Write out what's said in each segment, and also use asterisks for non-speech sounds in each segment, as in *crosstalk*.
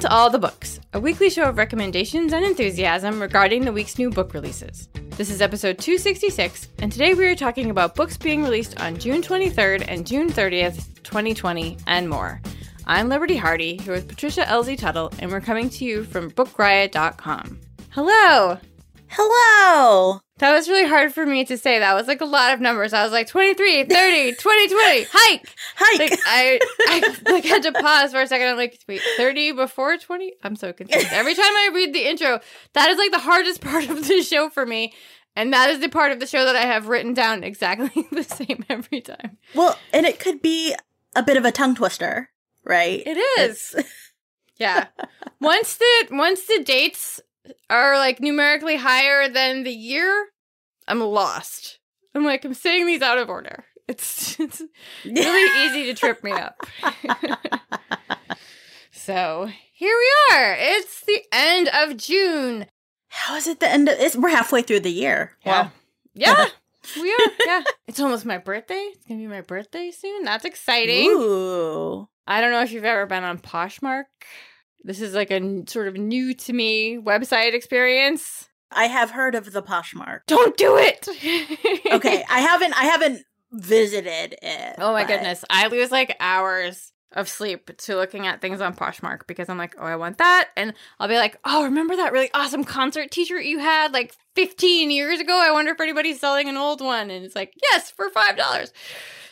To All the Books, a weekly show of recommendations and enthusiasm regarding the week's new book releases. This is episode 266, and today we are talking about books being released on June 23rd and June 30th, 2020, and more. I'm Liberty Hardy, here with Patricia Elzie Tuttle, and we're coming to you from bookriot.com. Hello! Hello. That was really hard for me to say. That was like a lot of numbers. I was like 23, 30, *laughs* 20, 20, hike! Hike. Like I, I like had to pause for a second. I'm like, wait, 30 before 20? I'm so confused. Every time I read the intro, that is like the hardest *laughs* part of the show for me. And that is the part of the show that I have written down exactly *laughs* the same every time. well, and it could be a bit of a tongue twister, right? It is. Yeah. Once the once the dates are like numerically higher than the year, I'm lost. I'm like, I'm saying these out of order. It's *laughs* it's really easy to trip me up. *laughs* so here we are. It's the end of June. How is it the end of it's we're halfway through the year. Wow. Yeah. We are. Yeah. *laughs* It's almost my birthday. It's gonna be my birthday soon. That's exciting. Ooh. I don't know if you've ever been on Poshmark. This is like a sort of new to me website experience. I have heard of the Poshmark. Don't do it. *laughs* Okay, I haven't I haven't visited it. Oh my but- goodness. I lose like hours of sleep to looking at things on Poshmark because I'm like, oh, I want that. And I'll be like, oh, remember that really awesome concert t shirt you had like 15 years ago? I wonder if anybody's selling an old one. And it's like, yes, for $5.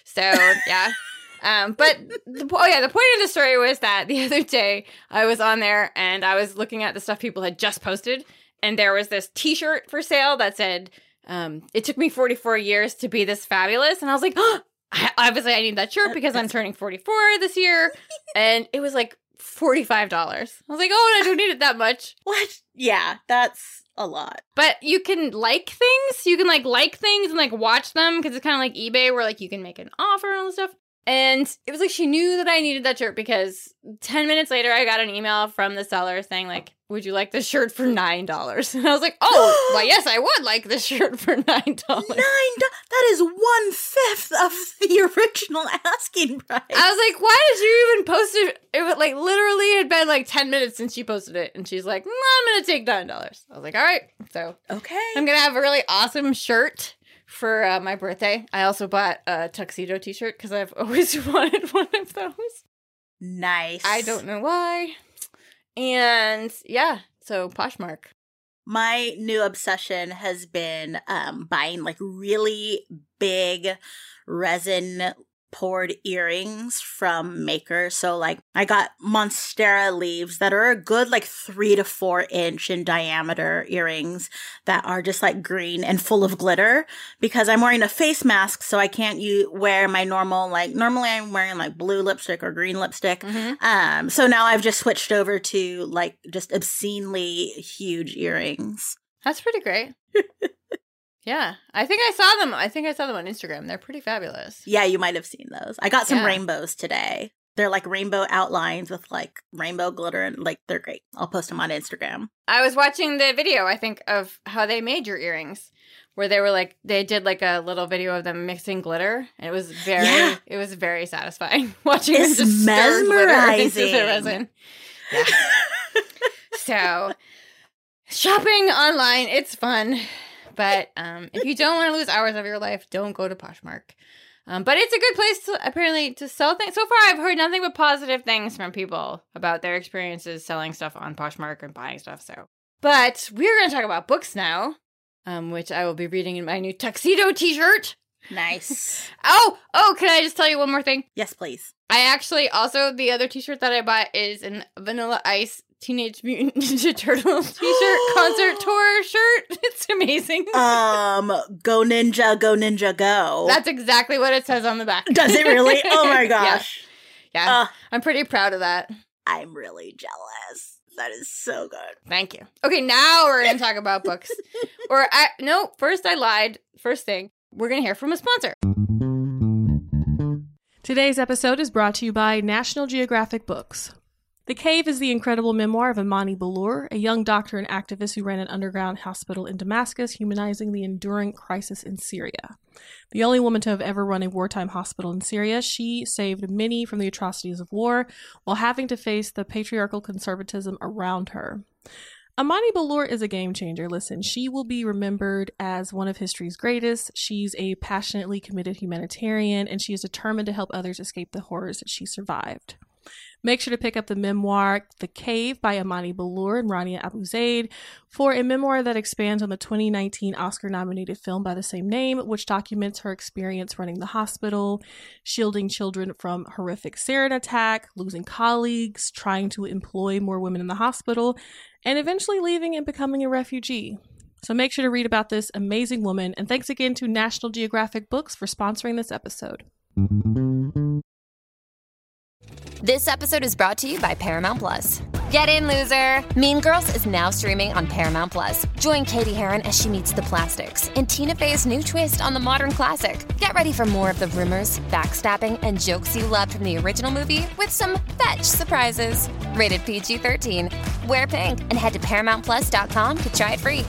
So, yeah. *laughs* Um, but the, po- oh yeah, the point of the story was that the *laughs* other day I was on there and I was looking at the stuff people had just posted, and there was this T-shirt for sale that said, um, "It took me 44 years to be this fabulous," and I was like, oh, *gasps* I, obviously I need that shirt because I'm turning 44 this year, *laughs* and it was like $45. I was like, oh, I don't need it that much. *laughs* What? Yeah, that's a lot. But you can like things. You can like like things and like watch them because it's kind of like eBay where like you can make an offer and all this stuff. And it was like she knew that I needed that shirt because 10 minutes later I got an email from the seller saying like, "Would you like this shirt for $9?" *laughs* And I was like, "Oh, well yes, I would like this shirt for $9." Nine do- that is one fifth of *laughs* the original asking price. I was like, "Why did you even post it?" It was like literally it had been like 10 minutes since she posted it and she's like, "Mm, "I'm going to take $9." I was like, "All right." So, okay. I'm gonna have a really awesome shirt for uh, my birthday. I also bought a tuxedo T-shirt because I've always *laughs* wanted one of those. nice. I don't know why. And yeah, so Poshmark. my new obsession has been um buying like really big resin poured earrings from Maker. So like I got Monstera leaves that are a good like three to four inch in diameter earrings that are just like green and full of glitter because I'm wearing a face mask so I can't you wear my normal like normally I'm wearing like blue lipstick or green lipstick. Um so now I've just switched over to like just obscenely huge earrings. That's pretty great. *laughs* yeah, I think I saw them. I think I saw them on Instagram. They're pretty fabulous. Yeah, you might have seen those. I got some Yeah. rainbows today. They're like rainbow outlines with like rainbow glitter and like they're great. I'll post them on Instagram. I was watching the video. I think of how they made your earrings. Where they were like, they did like a little video of them mixing glitter, and it was very, Yeah. it was very satisfying *laughs* watching It's them just stir glitter *laughs* into the mesmerizing. resin. Yeah. *laughs* so, shopping online, it's fun, but um, if you don't want to lose hours of your life, don't go to Poshmark. Um, but it's a good place to apparently to sell things. So far, I've heard nothing but positive things from people about their experiences selling stuff on Poshmark and buying stuff. So, but we're going to talk about books now, um, which I will be reading in my new tuxedo T-shirt. Nice. *laughs* Oh, oh! Can I just tell you one more thing? yes, please. I actually also the other T-shirt that I bought is an Vanilla Ice Teenage Mutant Ninja Turtles *gasps* t-shirt concert tour shirt. *laughs* It's amazing. um, go ninja, go ninja, go. That's exactly what it says on the back. Does it really? Oh my *laughs* Yeah. gosh. Yeah, Uh, I'm pretty proud of that. I'm really jealous. That is so good. Thank you. Okay, now we're gonna talk about books. *laughs* or I no, first I lied. First thing, we're gonna hear from a sponsor. Today's episode is brought to you by National Geographic Books. The Cave is the incredible memoir of Amani Ballour, a young doctor and activist who ran an underground hospital in Damascus, humanizing the enduring crisis in Syria. The only woman to have ever run a wartime hospital in Syria, she saved many from the atrocities of war while having to face the patriarchal conservatism around her. Amani Ballour is a game changer. Listen, she will be remembered as one of history's greatest. She's a passionately committed humanitarian, and she is determined to help others escape the horrors that she survived. Make sure to pick up the memoir The Cave by Amani Ballour and Rania Abouzeid for a memoir that expands on the 2019 Oscar nominated film by the same name, which documents her experience running the hospital, shielding children from horrific sarin attack, losing colleagues, trying to employ more women in the hospital, and eventually leaving and becoming a refugee. So make sure to read about this amazing woman, and thanks again to National Geographic Books for sponsoring this episode. This episode is brought to you by Paramount Plus. Get in, loser! Mean Girls is now streaming on Paramount Plus. Join Cady Heron as she meets the plastics in Tina Fey's new twist on the modern classic. Get ready for more of the rumors, backstabbing, and jokes you loved from the original movie with some fetch surprises. Rated PG 13. Wear pink and head to ParamountPlus.com to try it free.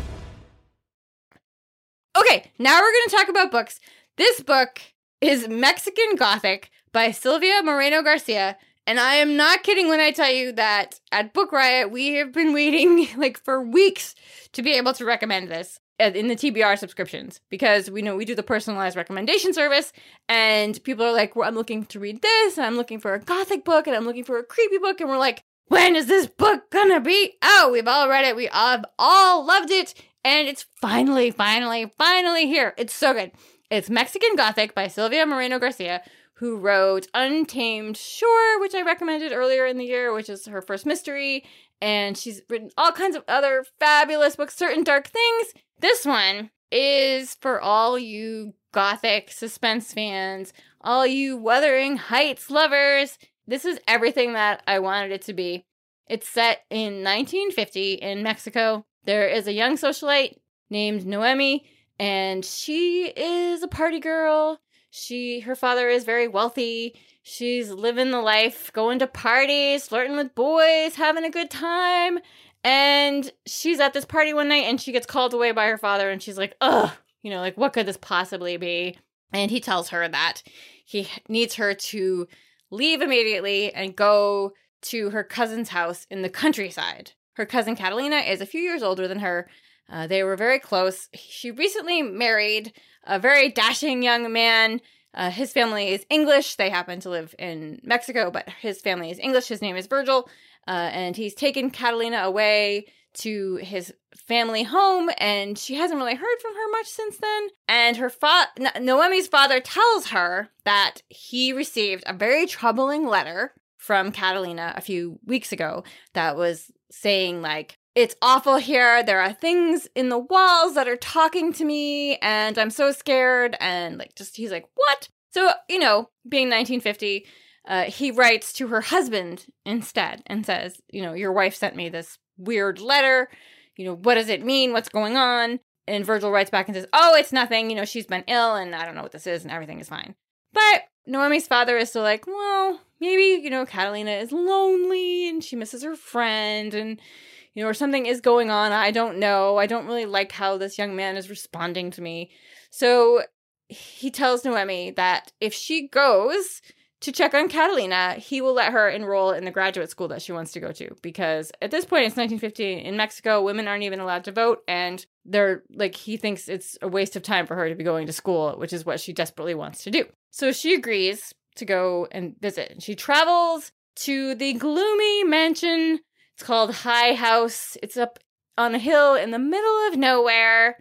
Okay, now we're gonna talk about books. This book is Mexican Gothic by Silvia Moreno Garcia. And I am not kidding when I tell you that at Book Riot, we have been waiting *laughs* like for weeks to be able to recommend this uh, in the TBR subscriptions because we know we do the personalized recommendation service and people are like, well, I'm looking to read this and I'm looking for a gothic book and I'm looking for a creepy book. And we're like, when is this book gonna be out? We've all read it. We have all loved it. And it's finally, finally, finally here. It's so good. It's Mexican Gothic by Silvia Moreno Garcia, who wrote Untamed Shore, which I recommended earlier in the year, which is her first mystery. And she's written all kinds of other fabulous books, Certain Dark Things. This one is for all you Gothic suspense fans, all you Wuthering Heights lovers. This is everything that I wanted it to be. It's set in 1950 in Mexico. There is a young socialite named Noemi, and she is a party girl. She her father is very wealthy. She's living the life, going to parties, flirting with boys, having a good time. And she's at this party one night and she gets called away by her father and she's like, "Ugh, you know, like what could this possibly be?" And he tells her that he needs her to leave immediately and go to her cousin's house in the countryside. Her cousin Catalina is a few years older than her. Uh, they were very close. She recently married a very dashing young man. Uh, his family is English. They happen to live in Mexico, but his family is English. His name is Virgil. Uh, and he's taken Catalina away to his family home, and she hasn't really heard from her much since then. And her fa- Noemi's father tells her that he received a very troubling letter from Catalina a few weeks ago that was saying, like, it's awful here. There are things in the walls that are talking to me, and I'm so scared. And, like, just he's like, what? So, you know, being 1950, uh, he writes to her husband instead and says, you know, your wife sent me this weird letter. You know, what does it mean? What's going on? And Virgil writes back and says, oh, it's nothing. You know, she's been ill and I don't know what this is and everything is fine. But Noemi's father is still like, well, maybe, you know, Catalina is lonely and she misses her friend and, you know, or something is going on. I don't know. I don't really like how this young man is responding to me. So he tells Noemi that if she goes to check on Catalina, he will let her enroll in the graduate school that she wants to go to. Because at this point, it's 1915. in Mexico, women aren't even allowed to vote, and they're like, he thinks it's a waste of time for her to be going to school, which is what she desperately wants to do. So she agrees to go and visit. And she travels to the gloomy mansion. It's called High House. It's up on a hill in the middle of nowhere.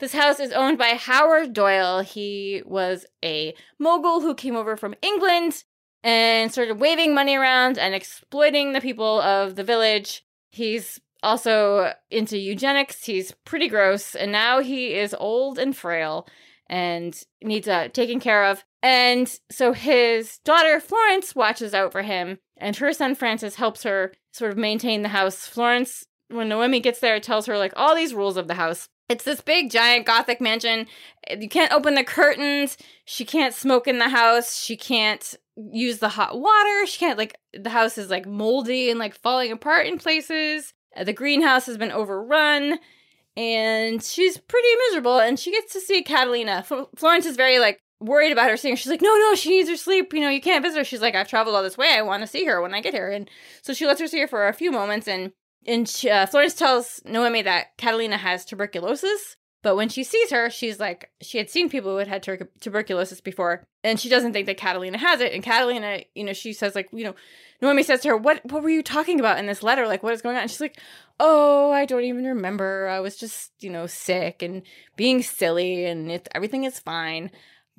This house is owned by Howard Doyle. He was a mogul who came over from England and started waving money around and exploiting the people of the village. He's also into eugenics. He's pretty gross. And now he is old and frail and needs uh, taken care of. And so his daughter Florence watches out for him, and her son Francis helps her sort of maintain the house. Florence, when Noemi gets there, tells her like all these rules of the house. It's this big, giant Gothic mansion. You can't open the curtains. She can't smoke in the house. She can't use the hot water. She can't, like, the house is like moldy and like falling apart in places. Uh, the greenhouse has been overrun and she's pretty miserable. And she gets to see Catalina. Florence is very like worried about her seeing. Her. She's like, no, no, she needs her sleep. You know, you can't visit her. She's like, I've traveled all this way. I want to see her when I get here. And so she lets her see her for a few moments. And and she, uh, Florence tells Noemi that Catalina has tuberculosis. But when she sees her, she's like, she had seen people who had had tuberculosis before, and she doesn't think that Catalina has it. And Catalina, you know, she says like, you know, Noemi says to her, "What what were you talking about in this letter? Like, what is going on?" And she's like, "Oh, I don't even remember. I was just, you know, sick and being silly, and it, everything is fine."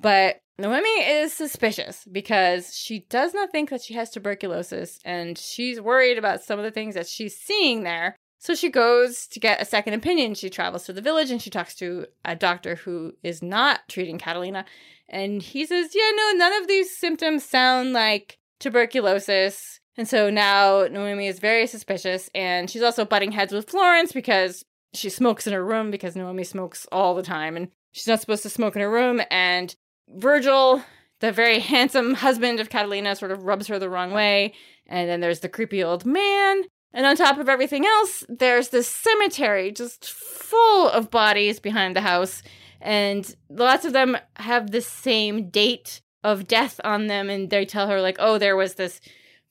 But Noemi is suspicious because she does not think that she has tuberculosis, and she's worried about some of the things that she's seeing there. So she goes to get a second opinion. She travels to the village and she talks to a doctor who is not treating Catalina. And he says, Yeah, no, none of these symptoms sound like tuberculosis. And so now Noemi is very suspicious, and she's also butting heads with Florence because she smokes in her room because Noemi smokes all the time, and she's not supposed to smoke in her room. And Virgil, the very *laughs* handsome husband of Catalina, sort of rubs her the wrong way. And then there's the creepy old man. And on top of everything else, there's this cemetery just full of bodies behind the house. And lots of them have the same date of death on them and they tell her like oh there was this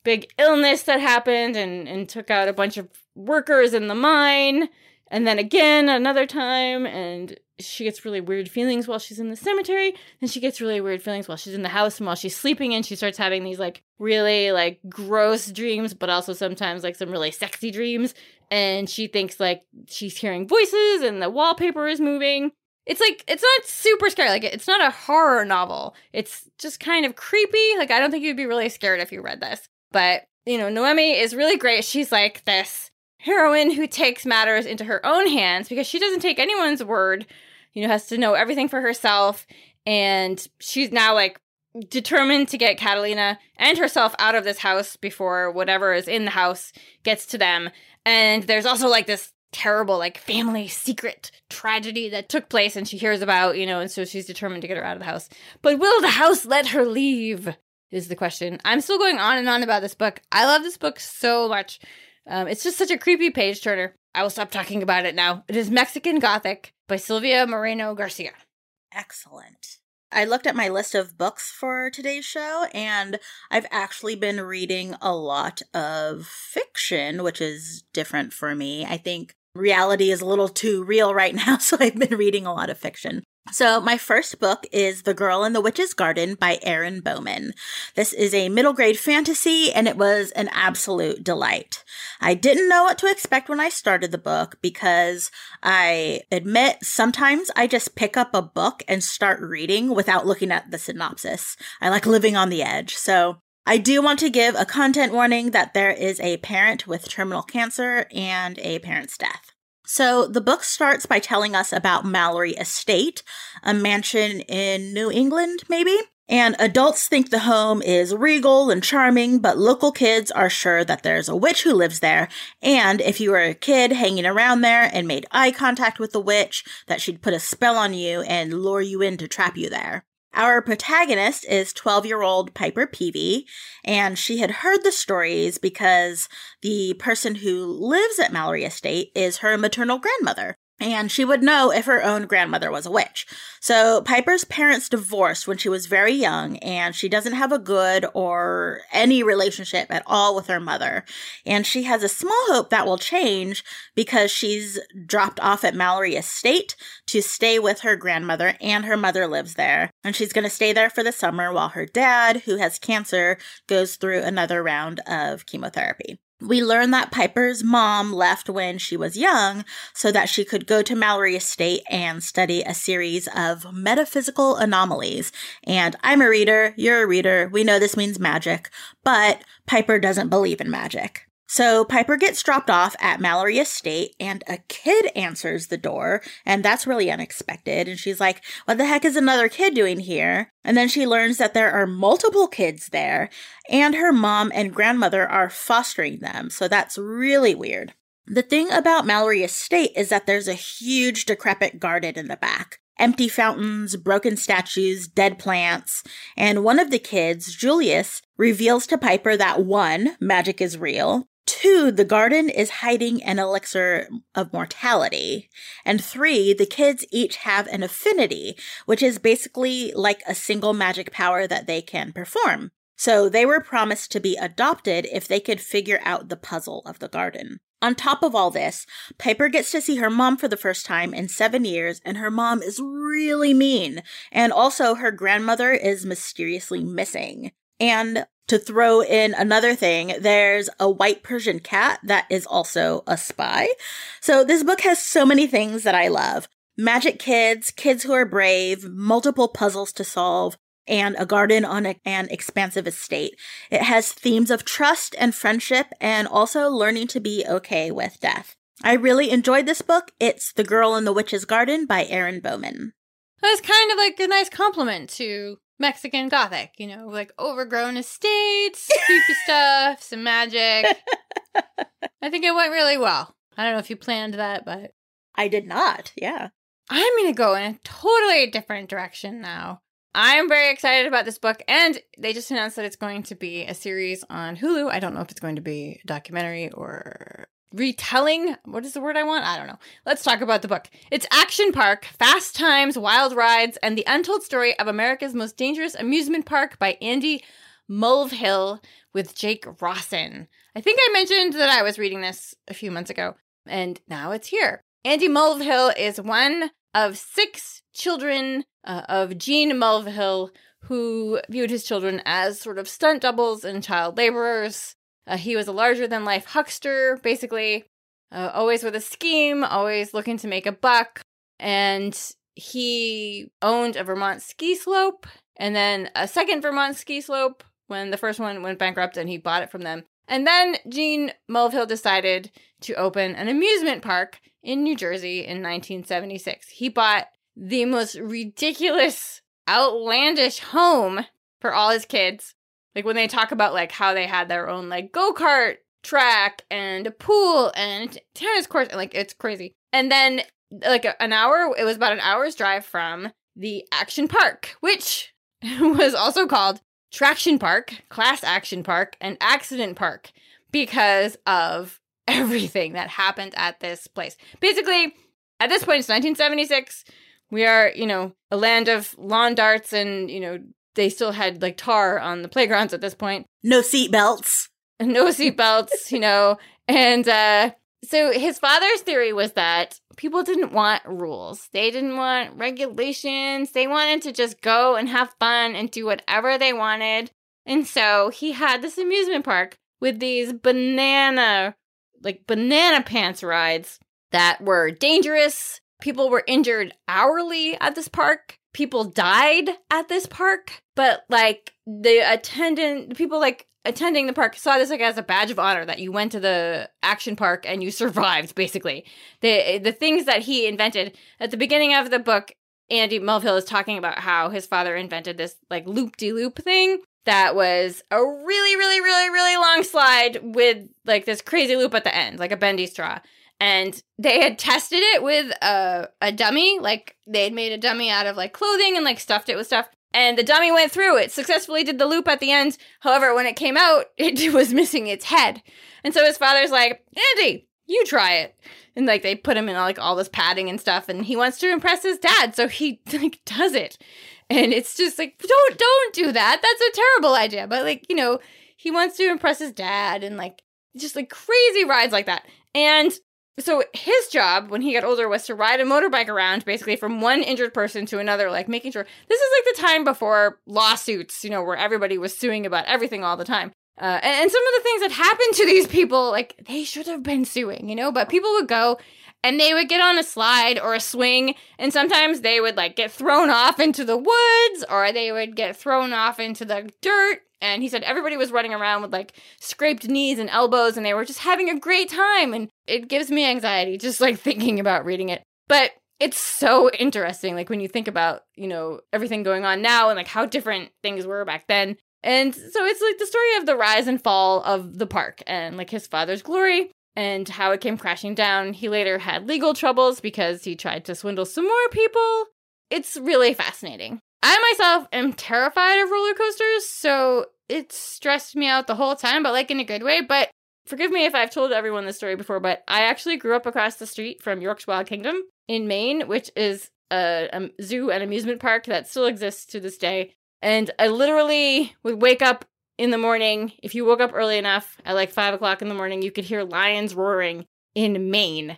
big illness that happened and and took out a bunch of workers in the mine and then again another time and she gets really weird feelings while she's in the cemetery and she gets really weird feelings while she's in the house and while she's sleeping and she starts having these like really like gross dreams but also sometimes like some really sexy dreams and she thinks like she's hearing voices and the wallpaper is moving it's like it's not super scary. Like it's not a horror novel. It's just kind of creepy. Like I don't think you'd be really scared if you read this. But, you know, Noemi is really great. She's like this heroine who takes matters into her own hands because she doesn't take anyone's word. You know, has to know everything for herself and she's now like determined to get Catalina and herself out of this house before whatever is in the house gets to them. And there's also like this terrible like family secret tragedy that took place and she hears about, you know, and so she's determined to get her out of the house. But will the house let her leave? Is the question. I'm still going on and on about this book. I love this book so much. Um, it's just such a creepy page turner. I will stop talking about it now. It is Mexican Gothic by Silvia Moreno Garcia. Excellent. I looked at my list of books for today's show, and I've actually been reading a lot of fiction, which is different for me. I think reality is a little too real right *laughs* now, so I've been reading a lot of fiction. So, my first book is The Girl in the Witch's Garden by Erin Bowman. This is a middle grade fantasy and it was an absolute delight. I didn't know what to expect when I started the book because I admit sometimes I just pick up a book and start reading without looking at the synopsis. I like living on the edge. So, I do want to give a content warning that there is a parent with terminal cancer and a parent's death. So the book starts by telling us about Mallory Estate, a mansion in New England, maybe? And adults think the home is regal and charming, but local kids are sure that there's a witch who lives there. And if you were a kid hanging around there and made eye contact with the witch, that she'd put a spell on you and lure you in to trap you there. Our protagonist is 12 year old Piper Peavy, and she had heard the stories because the person who lives at Mallory Estate is her maternal grandmother and she would know if her own grandmother was a witch. So Piper's parents divorced when she was very young, and she doesn't have a good or any relationship at all with her mother. And she has a small hope that will change because she's dropped off at Mallory Estate to stay with her grandmother, and her mother lives there. And she's going to stay there for the summer while her dad, who has cancer, goes through another round of chemotherapy. We learn that Piper's mom left when she was young so that she could go to Mallory Estate and study a series of metaphysical anomalies. And I'm a reader, you're a reader, we know this means magic, but Piper doesn't believe in magic. So Piper gets dropped off at Mallory Estate and a kid answers the door. And that's really unexpected. And she's like, what the heck is another kid doing here? And then she learns that there are multiple kids there and her mom and grandmother are fostering them. So that's really weird. The thing about Mallory Estate is that there's a huge decrepit garden in the back. Empty fountains, broken statues, dead plants, and one of the kids, Julius, reveals to Piper that one, magic is real, Two, the garden is hiding an elixir of mortality. And three, the kids each have an affinity, which is basically like a single magic power that they can perform. So they were promised to be adopted if they could figure out the puzzle of the garden. On top of all this, Piper gets to see her mom for the first time in seven years, and her mom is really mean. And also, her grandmother is mysteriously missing. And to throw in another thing, there's a white Persian cat that is also a spy. So this book has so many things that I love. Magic kids, kids who are brave, multiple puzzles to solve, and a garden on a, an expansive estate. It has themes of trust and friendship and also learning to be okay with death. I really enjoyed this book. It's The Girl in the Witch's Garden by Erin Bowman. That's kind of like a nice compliment to Mexican Gothic, you know, like overgrown estates, creepy *laughs* stuff, some magic. *laughs* I think it went really well. I don't know if you planned that, but I did not. Yeah. I'm going to go in a totally different direction now. I'm very excited about this book, and they just announced that it's going to be a series on Hulu. I don't know if it's going to be a documentary or retelling. What is the word I want? I don't know. Let's talk about the book. It's Action Park, Fast Times, Wild Rides, and the Untold Story of America's Most Dangerous Amusement Park by Andy Mulvihill with Jake Rossen. I think I mentioned that I was reading this a few months ago, and now it's here. Andy Mulvihill is one of six children uh, of Gene Mulvihill, who viewed his children as sort of stunt doubles and child laborers. Uh, he was a larger than life huckster, basically, uh, always with a scheme, always looking to make a buck. And he owned a Vermont ski slope and then a second Vermont ski slope when the first one went bankrupt and he bought it from them. And then Gene Mulvihill decided to open an amusement park in New Jersey in 1976. He bought the most ridiculous, outlandish home for all his kids like when they talk about like how they had their own like go-kart track and a pool and tennis court and like it's crazy. And then like an hour it was about an hour's drive from the action park, which *laughs* was also called Traction Park, Class Action Park, and Accident Park because of *laughs* everything that happened at this place. Basically, at this point, it's 1976. We are, you know, a land of lawn darts and, you know, they still had like tar on the playgrounds at this point. No seat belts. *laughs* No seat belts, you know. And uh so his father's theory was that people didn't want rules. They didn't want regulations. They wanted to just go and have fun and do whatever they wanted. And so he had this amusement park with these banana like banana pants rides that were dangerous. People were injured hourly at this park people died at this park, but like the attendant, people like attending the park saw this like as a badge of honor that you went to the action park and you *laughs* survived basically. The the things that he invented. At the beginning of the book andy mulvihill is talking about how his father invented this like loop-de-loop thing that was a really really really really long slide with like this crazy loop at the end like a bendy straw and they had tested it with a, a dummy like they had made a dummy out of like clothing and like stuffed it with stuff. And the dummy went through it successfully did the loop at the end. However when it came out *laughs* it was missing its head. And so his father's like andy you try it. And like they put him in like all this padding and stuff and he wants to impress his dad so he *laughs* like does it. And it's just like don't don't do that. That's a terrible idea. But like you know he wants to impress his dad and like just like crazy rides like that. And so his job when he got older was to ride a motorbike around basically from one injured person to another like making sure this is like the time before lawsuits you know where everybody was suing about everything all the time. Uh, and, and some of the things that happened to these people like they should have been suing you know but people would go and they would get on a slide or a swing and sometimes they would like get thrown off into the woods or they would get thrown off into the dirt. And he said everybody was running around with like scraped knees and elbows and they were just having a great time. And it gives me anxiety just like thinking about reading it. But it's so interesting like when you think about you know everything going on now and like how different things were back then. And so it's like the story of the rise and fall of the park and like his father's glory and how it came crashing down. He later had legal troubles because he tried to swindle some more people. It's really fascinating. I myself am terrified of roller coasters, so it stressed me out the whole time, but like in a good way. But forgive me if I've told everyone this story before, but I actually grew up across the street from York's Wild Kingdom in Maine, which is a, a zoo and amusement park that still exists to this day. And I literally would wake up in the morning, if you woke up early enough at like five o'clock in the morning, you could hear lions roaring in Maine.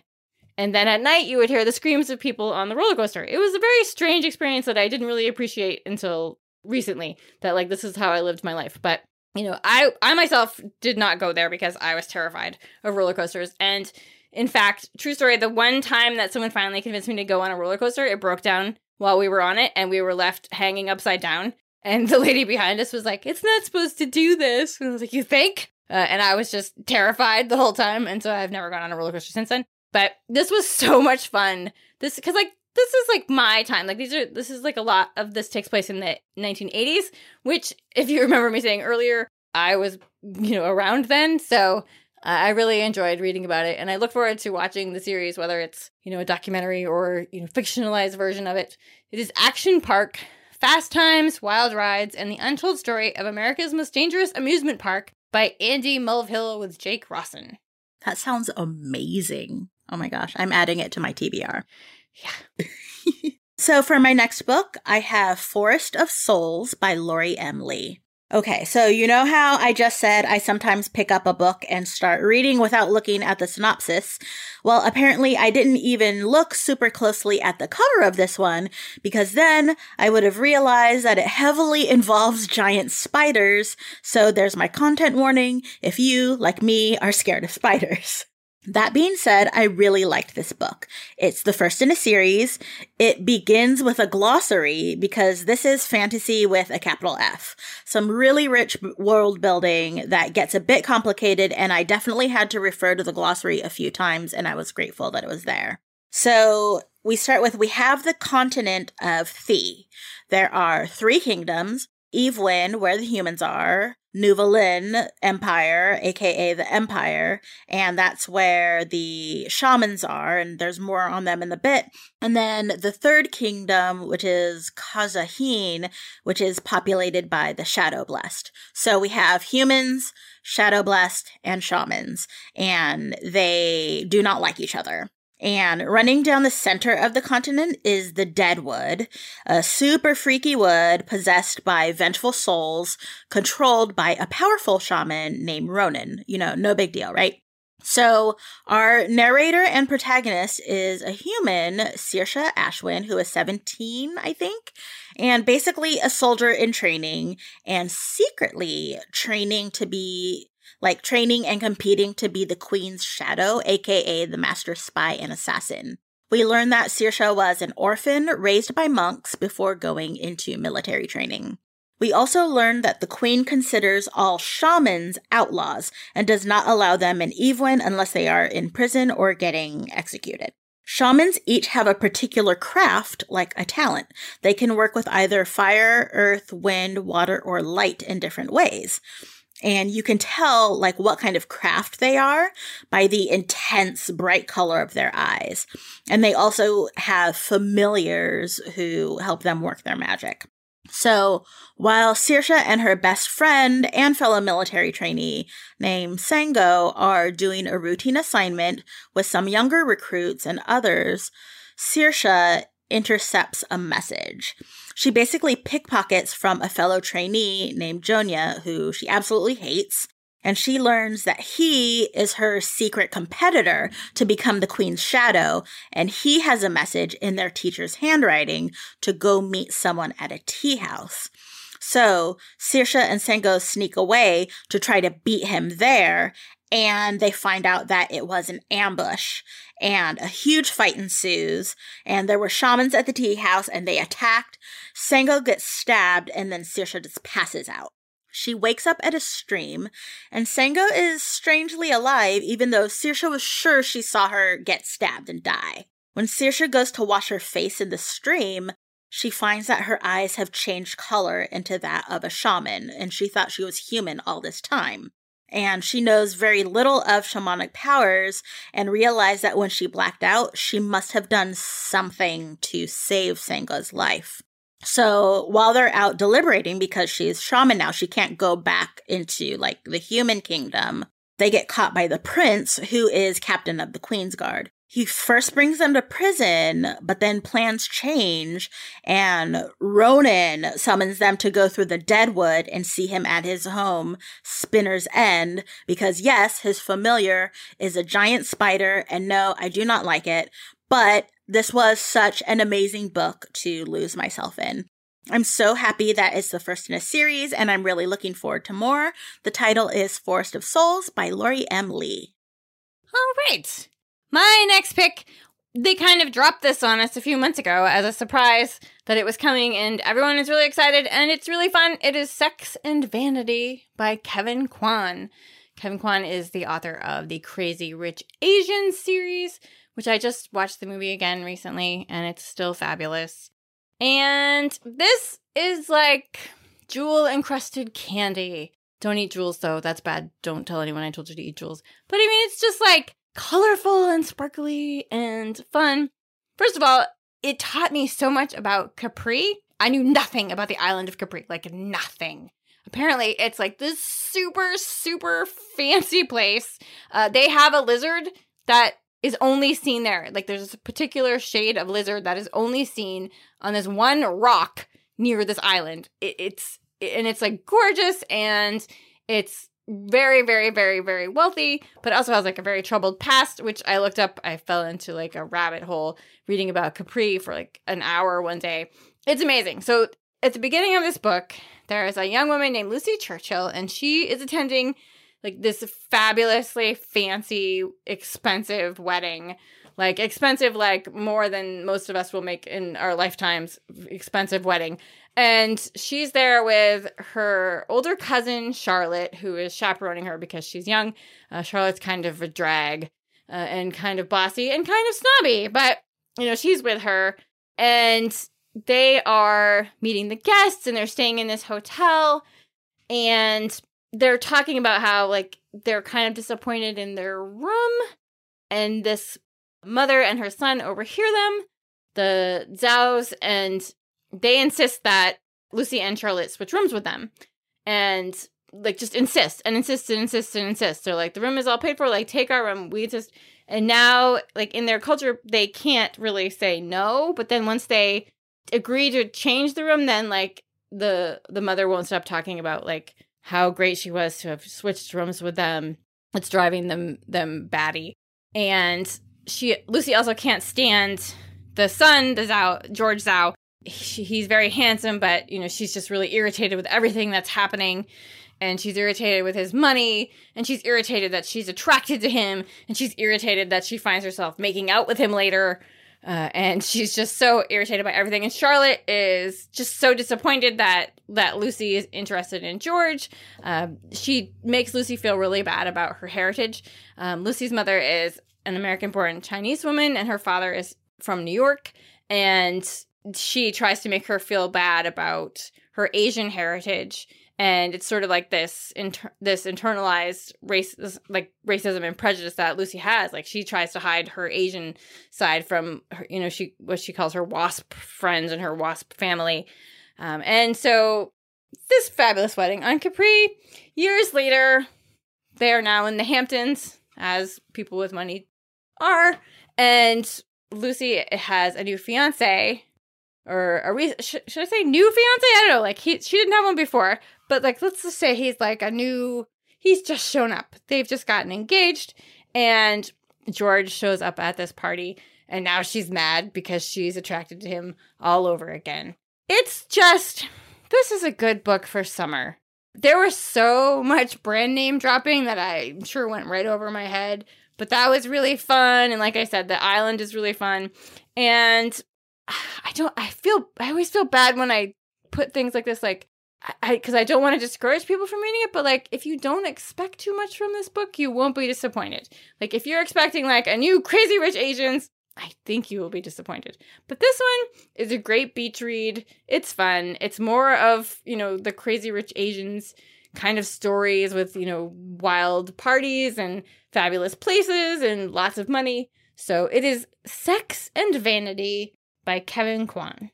And then at night, you would hear the screams of people on the roller coaster. It was a very strange experience that I didn't really appreciate until recently. That like this is how I lived my life. But you know, I I myself did not go there because I was terrified of roller coasters. And in fact, true story, the one time that someone finally convinced me to go on a roller coaster, it broke down while we were on it, and we were left hanging upside down. And the lady behind us was like, it's not supposed to do this. And I was like, you think? Uh, and I was just terrified the whole time. And so I've never gone on a roller coaster since then. But this was so much fun. This, cause like, this is like my time. Like these are, this is like a lot of this takes place in the 1980s, which if you remember me saying earlier, I was, you know, around then. So uh, I really enjoyed reading about it. And I look forward to watching the series, whether it's, you know, a documentary or, you know, fictionalized version of it. It is Action Park Fast Times, Wild Rides, and the Untold Story of America's Most Dangerous Amusement Park by Andy Mulvihill with Jake Rossen. That sounds amazing. Oh my gosh, I'm adding it to my TBR. Yeah. *laughs* so for my next book, I have Forest of Souls by Lori M. Lee. Okay, so you know how I just said I sometimes pick up a book and start reading without looking at the synopsis? Well, apparently I didn't even look super closely at the cover of this one because then I would have realized that it heavily *laughs* involves giant spiders. So there's my content warning if you, like me, are scared of spiders. That being said, I really liked this book. It's the first in a series. It begins with a glossary because this is fantasy with a capital F. Some really rich world building that gets a bit complicated, and I definitely had to refer to the glossary a few times, and I was grateful that it was there. So we start with we have the continent of Thi. There are three kingdoms Evewin, where the humans are, Nuvalin Empire, aka the Empire, and that's where the shamans are, and there's more on them in a bit. And then the third kingdom, which is Kazahin, which is populated by the Shadow Blessed. So we have humans, Shadow Blessed, and shamans, and they do not like each other. And running down the center of the continent is the Deadwood, a super freaky wood possessed by vengeful souls, controlled by a powerful shaman named Ronan. You know, no big deal, right? So, our narrator and protagonist is a human, Sirscha Ashwyn, who is 17, I think, and basically a soldier in training and secretly training to be like training and competing to be the queen's shadow, aka the master spy and assassin. We learn that Sirscha was an orphan raised by monks before going into military training. We also learn that the queen considers all shamans outlaws and does not allow them in Evewin unless they are in prison or getting executed. Shamans each have a particular craft, like a talent. They can work with either fire, earth, wind, water, or light in different ways and you can tell like what kind of craft they are by the intense bright color of their eyes and they also have familiars who help them work their magic so while Sirscha and her best friend and fellow military trainee named Sango are doing a routine assignment with some younger recruits and others, Sirscha intercepts a message. She basically pickpockets from a fellow trainee named Jonia, who she absolutely hates, and she learns that he is her secret competitor to become the queen's shadow, and he has a message in their teacher's handwriting to go meet someone at a tea house. So Sirscha and Sango sneak away to try to beat him there, and they find out that it was an ambush and a huge fight ensues and there were shamans at the tea house and they attacked. Sango gets stabbed and then sirscha just passes out. She wakes up at a stream and sango is strangely alive even though sirscha was sure she saw her get stabbed and die. When sirscha goes to wash her face in the stream she finds that her eyes have changed color into that of a shaman and she thought she was human all this time and she knows very little of shamanic powers and realized that when she blacked out, she must have done something to save Sango's life. So while they're out deliberating, because she's shaman now, she can't go back into like the human kingdom. They get caught by the prince, who is captain of the Queen's Guard. He first brings them to prison, but then plans change, and Ronan summons them to go through the Deadwood and see him at his home, Spinner's End, because yes, his familiar is a giant spider, and no, I do not like it, but this was such an amazing book to lose myself in. I'm so happy that it's the first in a series, and I'm really looking forward to more. The title is Forest of Souls by Lori M. Lee. All right. My next pick, they kind of dropped this on us a few months ago as a surprise that it was coming, and everyone is really excited, and it's really fun. It is Sex and Vanity by Kevin Kwan. Kevin Kwan is the author of the Crazy Rich Asian series, which I just watched the movie again recently, and it's still fabulous. And this is like jewel encrusted candy. Don't eat jewels though, that's bad. Don't tell anyone I told you to eat jewels. But I mean, it's just like colorful and sparkly and fun. First of all, it taught me so much about Capri. I knew nothing about the island of Capri, like nothing. Apparently, it's like this super, super fancy place. Uh, they have a lizard that is only seen there. Like there's a particular shade of lizard that is only seen on this one rock near this island. It, it's and it's like gorgeous and it's very, very, very, very wealthy, but also has like a very troubled past, which I looked up. I fell into like a rabbit hole reading about Capri for like an hour one day. It's amazing. So at the beginning of this book, there is a young woman named Lucy Churchill, and she is attending like this fabulously fancy, expensive wedding. Like expensive, like more than most of us will make in our lifetimes, expensive wedding. And she's there with her older cousin, Charlotte, who is chaperoning her because she's young. Uh, Charlotte's kind of a drag uh, and kind of bossy and kind of snobby, but, you know, she's with her. And they are meeting the guests and they're staying in this hotel. And they're talking about how, like, they're kind of disappointed in their room. And this mother and her son overhear them, the Zaos, and they insist that Lucy and Charlotte switch rooms with them. And like just insist and insist and insist and insist. They're like, the room is all paid for, like take our room. We just and now like in their culture they can't really say no, but then once they agree to change the room, then like the the mother won't stop talking about like how great she was to have switched rooms with them. It's driving them them batty. And she Lucy also can't stand the son, the Zao George Zao, he, he's very handsome, but you know she's just really irritated with everything that's happening, and she's irritated with his money, and she's irritated that she's attracted to him, and she's irritated that she finds herself making out with him later. Uh, and she's just so irritated by everything. And Charlotte is just so disappointed that that Lucy is interested in George. Uh, she makes Lucy feel really bad about her heritage. Um, Lucy's mother is an American-born Chinese woman, and her father is from New York. And she tries to make her feel bad about her Asian heritage and it's sort of like this inter- this internalized race like racism and prejudice that Lucy has. Like she tries to hide her Asian side from her, you know she what she calls her wasp friends and her wasp family. Um, and so this fabulous wedding on Capri years later they are now in the Hamptons as people with money are. And Lucy has a new fiance or are we sh- should I say new fiance? I don't know. Like he she didn't have one before, but like let's just say he's like a new he's just shown up. They've just gotten engaged and George shows up at this party and now she's mad because she's attracted to him all over again. It's just this is a good book for summer. there was so much brand name dropping that I'm sure went right over my head. But that was really fun. And like I said, the island is really fun. And I don't, I feel, I always feel bad when I put things like this, like, I, because I, I don't want to discourage people from reading it, but like, if you don't expect too much from this book, you won't be disappointed. Like, if you're expecting like a new Crazy Rich Asians, I think you will be disappointed. But this one is a great beach read. It's fun. It's more of, you know, the Crazy Rich Asians kind of stories with, you know, wild parties and fabulous places and lots of money. So it is Sex and Vanity by Kevin Kwan.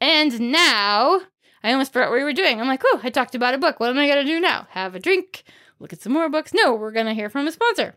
And now, I almost forgot what we were doing. I'm like, oh, I talked about a book. What am I going to do now? Have a drink? Look at some more books? No, we're going to hear from a sponsor.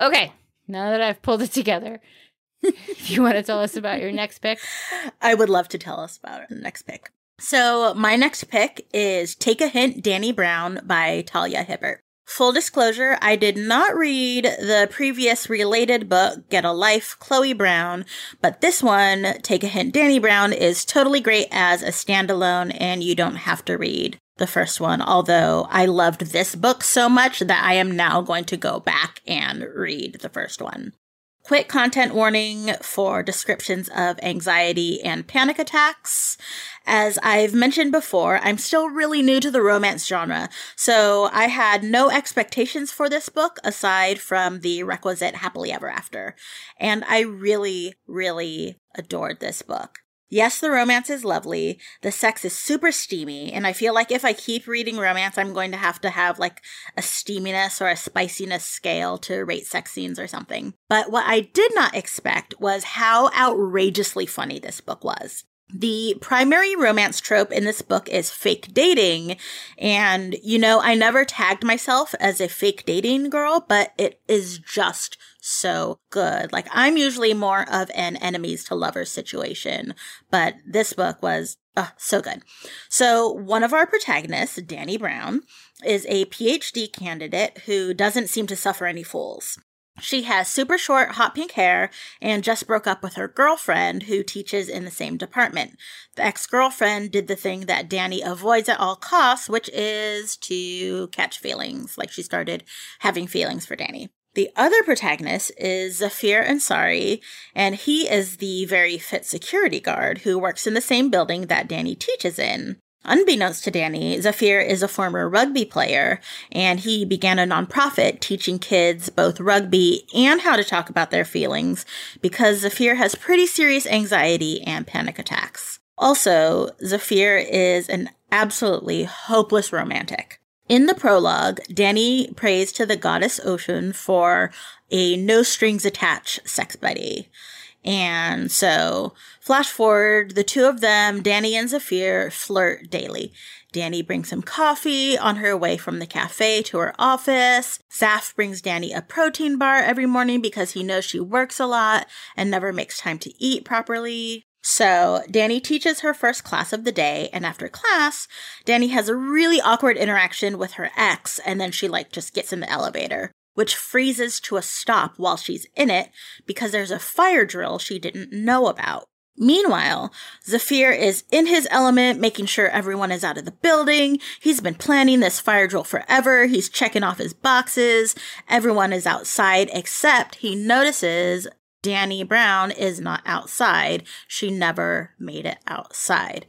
Okay, now that I've pulled it together, *laughs* if you want to tell us about your next pick. I would love to tell us about the next pick. So, my next pick is Take a Hint Dani Brown by Talia Hibbert. Full disclosure, I did not read the previous related book, Get a Life, Chloe Brown, but this one, Take a Hint Dani Brown, is totally great as a standalone and you don't have to read the first one, although I loved this book so much that I am now going to go back and read the first one. Quick content warning for descriptions of anxiety and panic attacks. As I've mentioned before, I'm still really new to the romance genre, so I had no expectations for this book aside from the requisite happily ever after. And I really, really adored this book. Yes, the romance is lovely. The sex is super steamy, and I feel like if I keep reading romance, I'm going to have to have like a steaminess or a spiciness scale to rate sex scenes or something. But what I did not expect was how outrageously funny this book was. The primary romance trope in this book is fake dating. And, you know, I never tagged myself as a fake dating girl, but it is just so good. Like, I'm usually more of an enemies to lovers situation, but this book was uh, so good. So, one of our protagonists, Dani Brown, is a PhD candidate who doesn't seem to suffer any fools. She has super short, hot pink hair and just broke up with her girlfriend who teaches in the same department. The ex girlfriend did the thing that Dani avoids at all costs, which is to catch feelings. Like she started having feelings for Dani. The other protagonist is Zafir Ansari, and he is the very fit security guard who works in the same building that Dani teaches in. Unbeknownst to Dani, Zafir is a former rugby player, and he began a nonprofit teaching kids both rugby and how to talk about their feelings because Zafir has pretty serious anxiety and panic attacks. Also, Zafir is an absolutely hopeless romantic. In the prologue, Dani prays to the goddess Ocean for a no strings attached sex buddy. And so, flash forward, the two of them, Dani and Zafir, flirt daily. Dani brings him coffee on her way from the cafe to her office. Zaf brings Dani a protein bar every morning because he knows she works a lot and never makes time to eat properly. So, Dani teaches her first class of the day, and after class, Dani has a really awkward interaction with her ex, and then she like just gets in the elevator which freezes to a stop while she's in it because there's a fire drill she didn't know about. Meanwhile, Zafir is in his element, making sure everyone is out of the building. He's been planning this fire drill forever. He's checking off his boxes. Everyone is outside, except he notices Dani Brown is not outside. She never made it outside.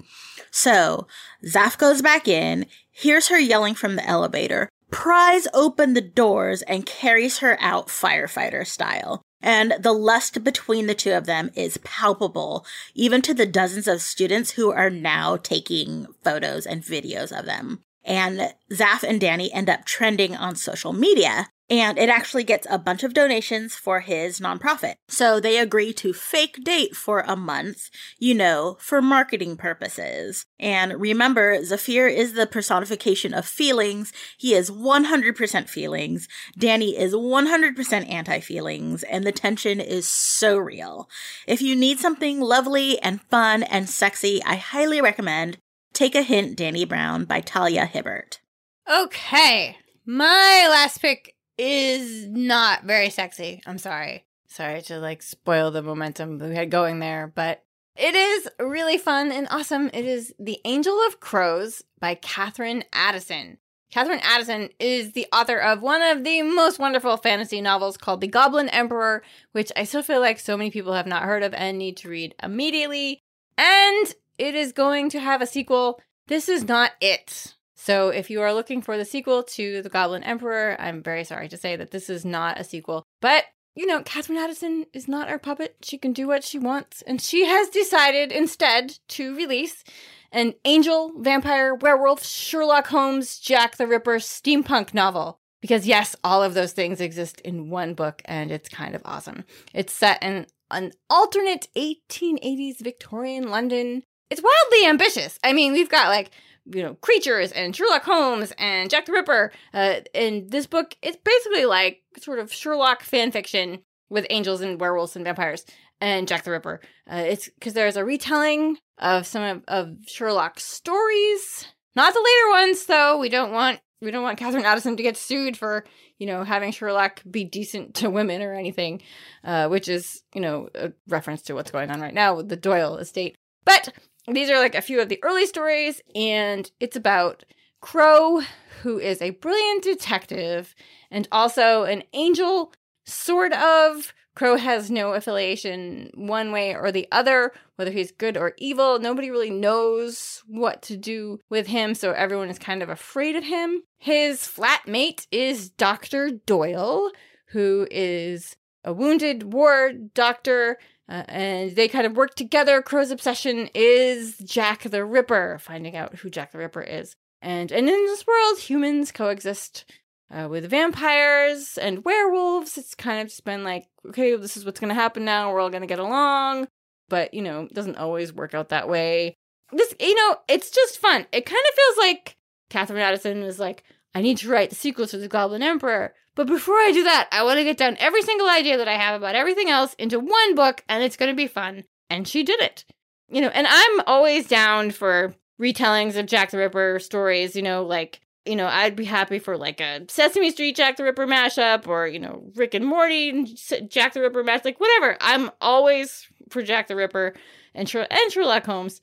So Zaf goes back in, hears her yelling from the elevator, pries open the doors and carries her out firefighter style. And the lust between the two of them is palpable, even to the dozens of students who are now taking photos and videos of them. And Zaf and Dani end up trending on social media. And it actually gets a bunch of donations for his nonprofit. So they agree to fake date for a month, you know, for marketing purposes. And remember, Zafir is the personification of feelings. He is 100% feelings. Dani is 100% anti feelings, and the tension is so real. If you need something lovely and fun and sexy, I highly recommend Take a Hint, Dani Brown by Talia Hibbert. Okay. My last pick is not very sexy. I'm sorry. Sorry to like spoil the momentum we had going there, but it is really fun and awesome. It is The Angel of Crows by Katherine Addison. Katherine Addison is the author of one of the most wonderful fantasy novels called The Goblin Emperor, which I still feel like so many people have not heard of and need to read immediately. And it is going to have a sequel. This is not it. So if you are looking for the sequel to The Goblin Emperor, I'm very sorry to say that this is not a sequel. But, you know, Katherine Addison is not our puppet. She can do what she wants. And she has decided instead to release an angel, vampire, werewolf, Sherlock Holmes, Jack the Ripper steampunk novel. Because, yes, all of those things exist in one book, and it's kind of awesome. It's set in an alternate 1880s Victorian London. It's wildly ambitious. I mean, we've got like you know creatures and Sherlock Holmes and Jack the Ripper. Uh, in this book, is basically like sort of Sherlock fan fiction with angels and werewolves and vampires and Jack the Ripper. Uh, it's because there's a retelling of some of, of Sherlock's stories, not the later ones though. We don't want we don't want Katherine Addison to get sued for you know having Sherlock be decent to women or anything, uh, which is you know a reference to what's going on right now with the Doyle estate. But these are like a few of the early stories, and it's about Crow, who is a brilliant detective and also an angel, sort of. Crow has no affiliation one way or the other, whether he's good or evil. Nobody really knows what to do with him, so everyone is kind of afraid of him. His flatmate is Dr. Doyle, who is a wounded war doctor uh, and they kind of work together. Crow's obsession is Jack the Ripper, finding out who Jack the Ripper is. And and in this world, humans coexist uh, with vampires and werewolves. It's kind of just been like, okay, this is what's going to happen now. We're all going to get along. But, you know, it doesn't always work out that way. This, you know, it's just fun. It kind of feels like Katherine Addison was like, I need to write the sequel to The Goblin Emperor. But before I do that, I want to get down every single idea that I have about everything else into one book, and it's going to be fun. And she did it. You know, and I'm always down for retellings of Jack the Ripper stories, you know, like, you know, I'd be happy for like a Sesame Street Jack the Ripper mashup or, you know, Rick and Morty Jack the Ripper match, like whatever. I'm always for Jack the Ripper and, and Sherlock Holmes.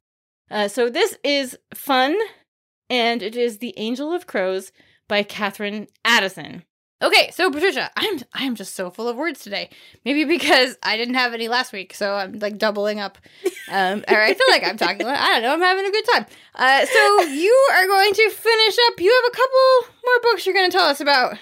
Uh, so this is fun, and it is The Angel of Crows by Katherine Addison. Okay, so Patricia, I'm I'm just so full of words today. Maybe because I didn't have any last week, so I'm like doubling up. Um, or I feel like I'm talking. I don't know. I'm having a good time. Uh, so you are going to finish up. You have a couple more books you're going to tell us about.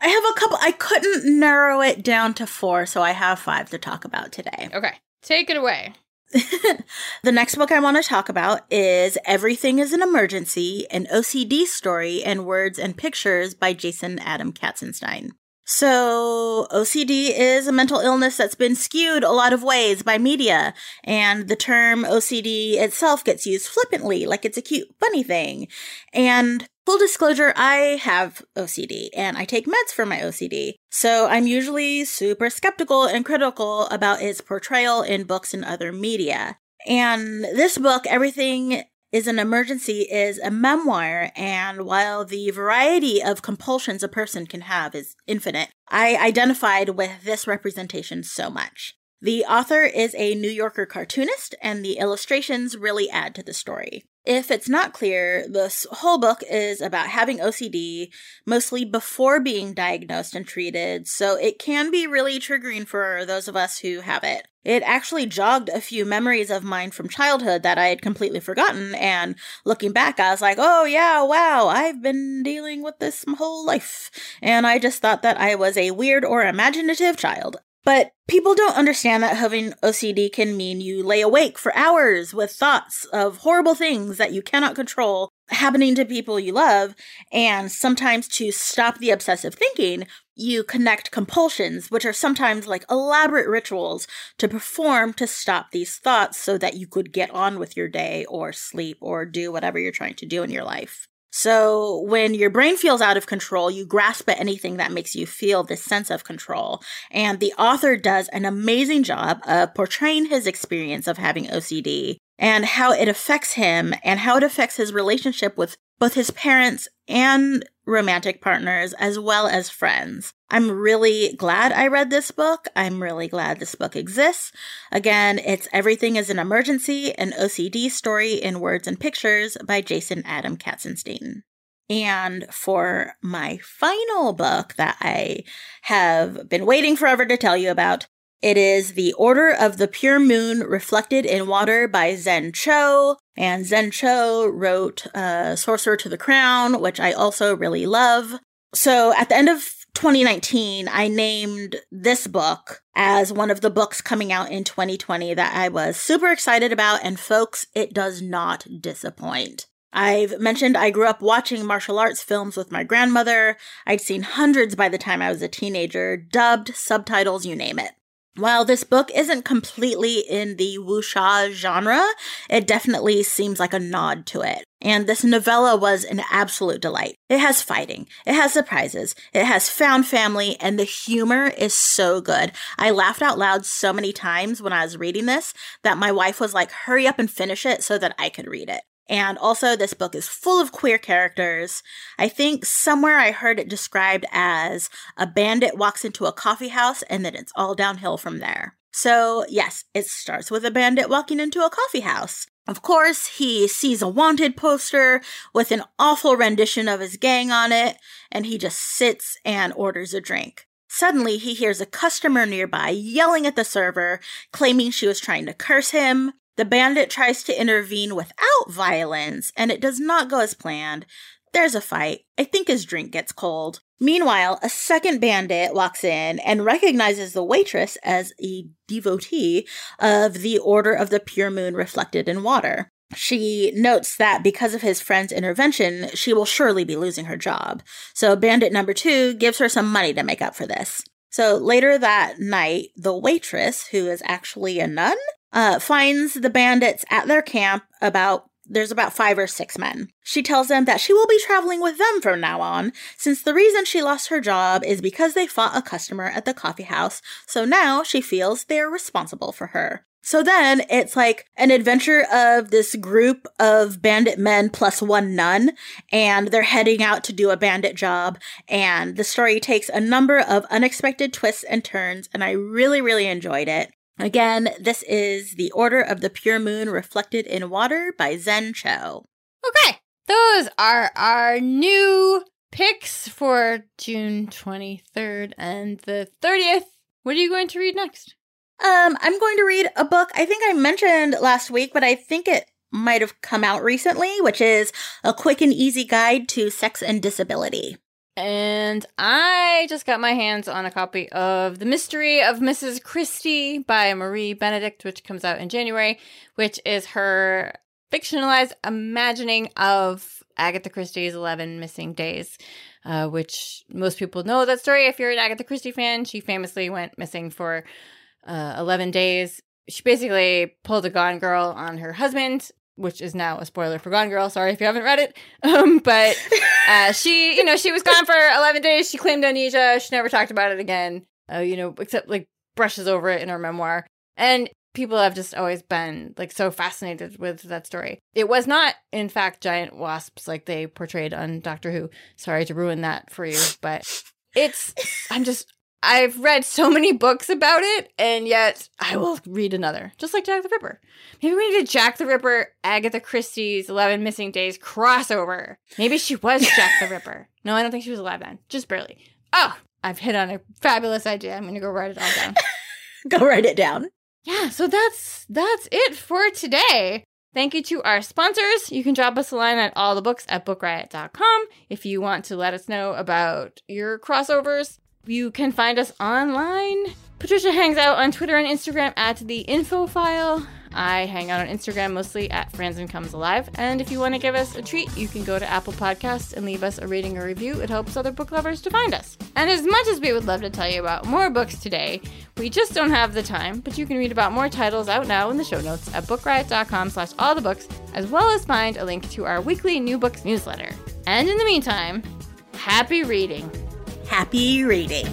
I have a couple. I couldn't narrow it down to four, so I have five to talk about today. Okay, take it away. The next book I want to talk about is Everything is an Emergency, an OCD story in words and pictures by Jason Adam Katzenstein. So, OCD is a mental illness that's been skewed a lot of ways by media, and the term OCD itself gets used flippantly, like it's a cute, funny thing. And full disclosure, I have OCD and I take meds for my OCD. So I'm usually super skeptical and critical about its portrayal in books and other media. And this book, Everything is an emergency is a memoir and while the variety of compulsions a person can have is infinite i identified with this representation so much the author is a new yorker cartoonist and the illustrations really add to the story if it's not clear, this whole book is about having OCD mostly before being diagnosed and treated, so it can be really triggering for those of us who have it. It actually jogged a few memories of mine from childhood that I had completely forgotten, and looking back, I was like, oh yeah, wow, I've been dealing with this my whole life. And I just thought that I was a weird or imaginative child. But people don't understand that having OCD can mean you lay awake for hours with thoughts of horrible things that you cannot control happening to people you love. And sometimes to stop the obsessive thinking, you connect compulsions, which are sometimes like elaborate rituals to perform to stop these thoughts so that you could get on with your day or sleep or do whatever you're trying to do in your life. So when your brain feels out of control, you grasp at anything that makes you feel this sense of control. And the author does an amazing job of portraying his experience of having OCD and how it affects him and how it affects his relationship with both his parents and romantic partners as well as friends. I'm really glad I read this book. I'm really glad this book exists. Again, it's Everything is an Emergency, an OCD story in words and pictures by Jason Adam Katzenstein. And for my final book that I have been waiting forever to tell you about, it is The Order of the Pure Moon Reflected in Water by Zen Cho. And Zen Cho wrote uh, Sorcerer to the Crown, which I also really love. So at the end of 2019, I named this book as one of the books coming out in 2020 that I was super excited about. And folks, it does not disappoint. I've mentioned I grew up watching martial arts films with my grandmother. I'd seen hundreds by the time I was a teenager, dubbed, subtitles, you name it. While this book isn't completely in the wuxia genre, it definitely seems like a nod to it. And this novella was an absolute delight. It has fighting, it has surprises, it has found family, and the humor is so good. I laughed out loud so many times when I was reading this that my wife was like, hurry up and finish it so that I could read it. And also, this book is full of queer characters. I think somewhere I heard it described as a bandit walks into a coffee house and then it's all downhill from there. So, yes, it starts with a bandit walking into a coffee house. Of course, he sees a wanted poster with an awful rendition of his gang on it, and he just sits and orders a drink. Suddenly, he hears a customer nearby yelling at the server, claiming she was trying to curse him. The bandit tries to intervene without violence, and it does not go as planned. There's a fight. I think his drink gets cold. Meanwhile, a second bandit walks in and recognizes the waitress as a devotee of the Order of the Pure Moon reflected in water. She notes that because of his friend's intervention, she will surely be losing her job. So, bandit number two gives her some money to make up for this. So, later that night, the waitress, who is actually a nun, uh, finds the bandits at their camp about there's about five or six men. She tells them that she will be traveling with them from now on, since the reason she lost her job is because they fought a customer at the coffee house, so now she feels they're responsible for her. So then it's like an adventure of this group of bandit men plus one nun, and they're heading out to do a bandit job. And the story takes a number of unexpected twists and turns, and I really, really enjoyed it. Again, this is The Order of the Pure Moon Reflected in Water by Zen Cho. Okay, those are our new picks for June 23rd and the 30th. What are you going to read next? Um, I'm going to read a book I think I mentioned last week, but I think it might have come out recently, which is A Quick and Easy Guide to Sex and Disability. And I just got my hands on a copy of The Mystery of Mrs. Christie by Marie Benedict, which comes out in January, which is her fictionalized imagining of Agatha Christie's 11 Missing Days, uh, which most people know that story. If you're an Agatha Christie fan, she famously went missing for uh, 11 days. She basically pulled a gone girl on her husband which is now a spoiler for Gone Girl. Sorry if you haven't read it. Um, but *laughs* uh, she, you know, she was gone for 11 days. She claimed amnesia. She never talked about it again, uh, you know, except like brushes over it in her memoir. And people have just always been like so fascinated with that story. It was not, in fact, giant wasps like they portrayed on Doctor Who. Sorry to ruin that for you, but it's, I'm just, I've read so many books about it, and yet I will read another, just like Jack the Ripper. Maybe we need a Jack the Ripper, Agatha Christie's 11 Missing Days crossover. Maybe she was Jack the Ripper. *laughs* No, I don't think she was alive then, just barely. Oh, I've hit on a fabulous idea. I'm going to go write it all down. *laughs* go write it down. Yeah, so that's that's it for today. Thank you to our sponsors. You can drop us a line at all the books at bookriot.com if you want to let us know about your crossovers you can find us online. Patricia hangs out on Twitter and Instagram at the info file. I hang out on Instagram mostly at Franzen Comes Alive. And if you want to give us a treat, you can go to Apple Podcasts and leave us a rating or review. It helps other book lovers to find us. And as much as we would love to tell you about more books today, we just don't have the time, but you can read about more titles out now in the show notes at bookriot.com slash all the books, as well as find a link to our weekly new books newsletter. And in the meantime, happy reading happy reading.